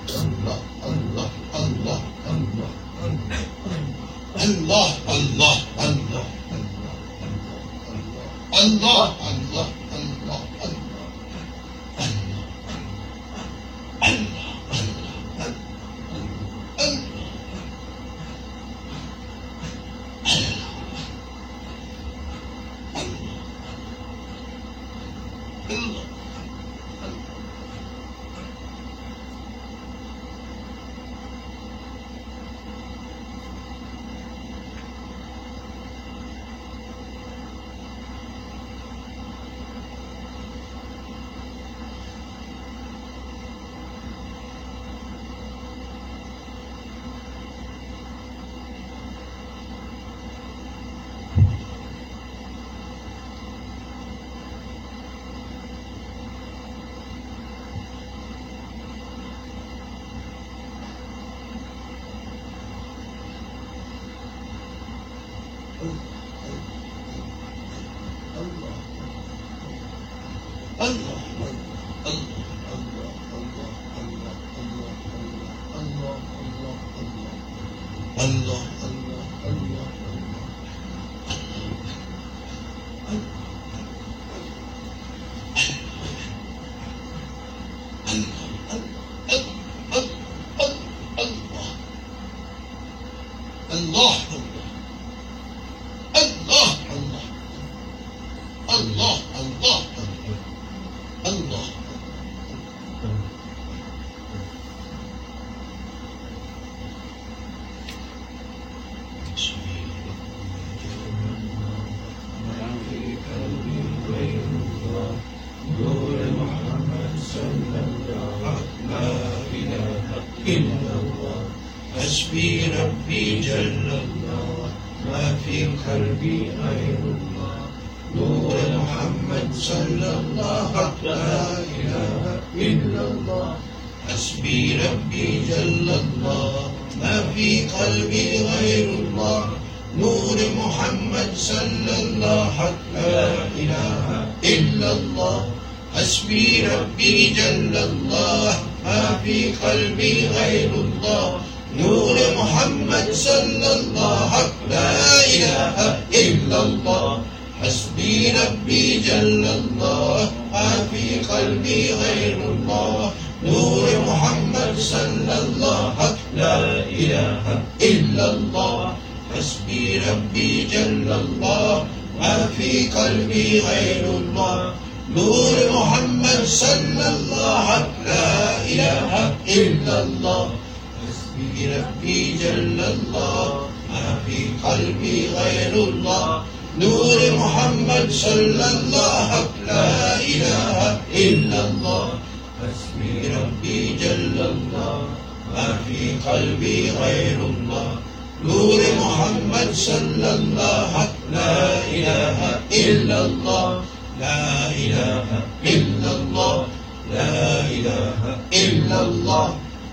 النبي غير الله نور محمد صلى الله لا إله إلا الله. حسبي ربي جل الله. ما في قلبي غير الله. نور محمد صلى الله لا إله إلا الله. حسبي ربي جل الله. ما في قلبي غير الله. نور محمد صلى الله لا إله إلا الله. حسبي ربي جل الله. ما في قلبي غير الله. نور محمد صلى الله لا إله إلا الله. حسبي ربي جل الله. ما في قلبي غير الله. نور محمد صلى الله لا إله إلا الله. ربي ربي جل الله ما في قلبي غير الله. نور محمد صلى الله لا إله إلا الله. حسبي ربي جل الله ما في قلبي غير الله. نور محمد صلى الله لا إله إلا الله. لا إله إلا الله لا إله إلا الله.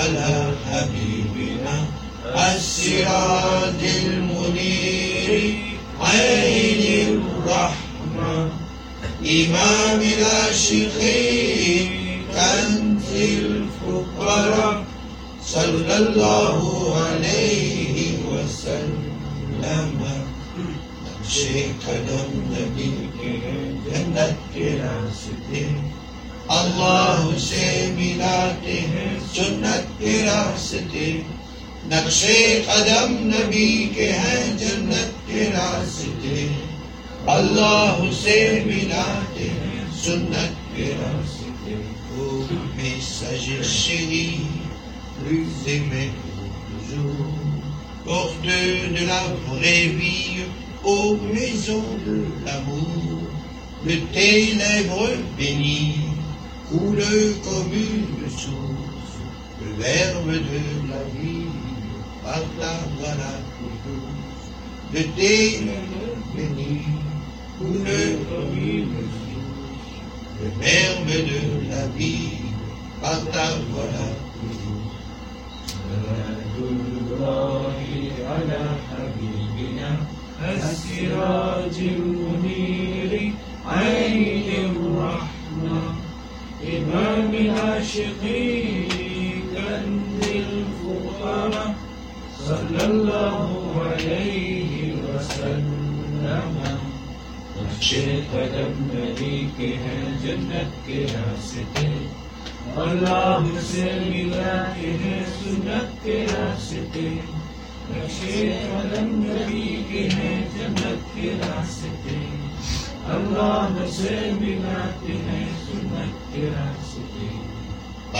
على حبيبنا. السراج المنير عين الرحمة إمام العاشقين كنز الفقراء. صلى الله عليه وسلم. شيخ قدم نبيك جنة كراسته Allah José Milate, sonna qui Adam, nabi, geha, janna qui racete, Allah José Milate, sonna Ô messager chéri, plus aimé pour toujours, porte de la vraie vie, ô maison de l'amour, le ténèbre béni où l'œil commune de source, le verbe de la vie, acclame voilà pour tous, de tes bénis, où l'œil commune de source, le verbe de la vie, acclame voilà pour tous. عاشقي كنز الفقراء صلى الله عليه وسلم. نقشے قدم نبی کے ہیں جنت کے راستے اللہ سے ملاتے ہیں سنت کے راستے نقشے قدم نبی کے ہیں جنت کے راستے اللہ سے ملاتے سنت کے راستے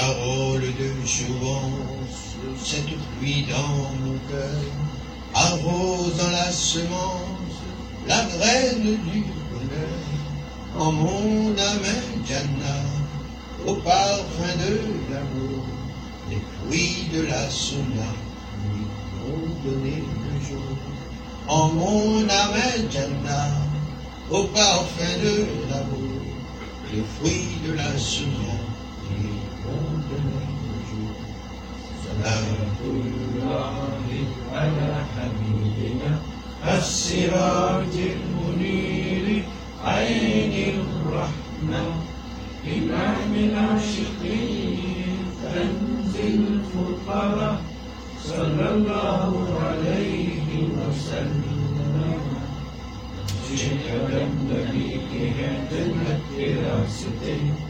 Parole de jouvence, cette pluie dans mon cœur, arrose dans la semence, la graine du bonheur, en mon Jana, au parfum de l'amour, les fruits de la sauna lui ont donné le jour. En mon Jana, au parfum de l'amour, les fruits de la sauna السراج المنير عين الرحمة إمام العاشقين كنز الفقراء صلى الله عليه وسلم شكرا لك جنة راستين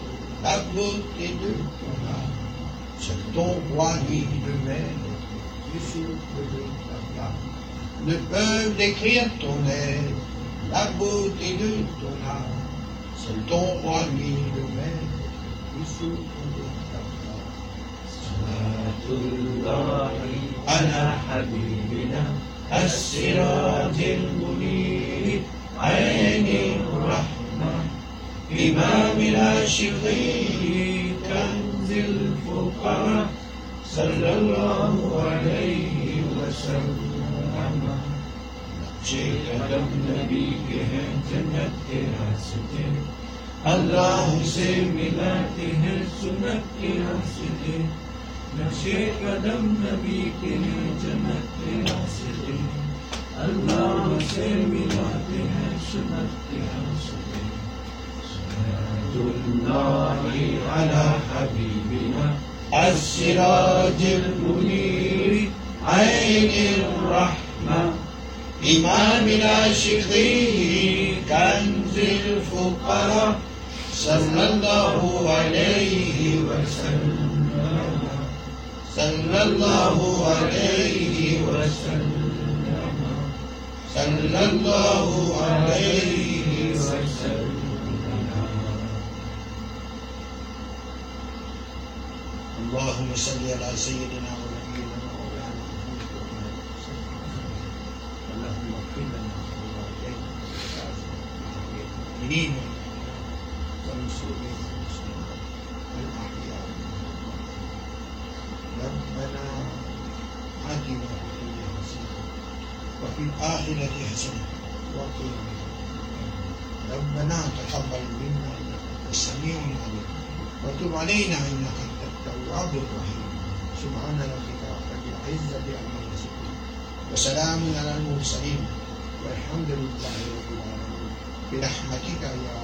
la cause des deux combats. C'est ton roi lui de même, du souffle de ta flamme. Ne peuvent décrire ton aide, la beauté de ton âme. C'est ton roi lui de même, du souffle de ta flamme. Salatullah ala habibina, as-sirat al-munir, ayni rahman. إمام العاشقين كنز الفقراء صلى الله عليه وسلم. شيخ قدم نبی کے ہیں جنت کے راستے اللہ سے ملاتے ہیں سنت کے راستے نقشے قدم نبی کے ہیں جنت کے راستے اللہ سے ملاتے ہیں سنت کے راستے الله على حبيبنا السراج المنير عين الرحمة إمام العاشقين كنز الفقراء صلى الله عليه وسلم. صلى الله عليه وسلم. صلى الله عليه وسلم. اللهم صل على سيدنا ونبينا محمد اللهم اغفر لنا ولوالدينا والمؤمنين والمسلمين والمسلمات ربنا آتنا في حسنة وفي الآخرة حسنة. وقنا ربنا تقبل منا أنت السميع العليم. وتب علينا إنك التواب الرحيم. سبحان ربك رب العزة عما يصفون. وسلام على المرسلين. والحمد لله رب العالمين. برحمتك يا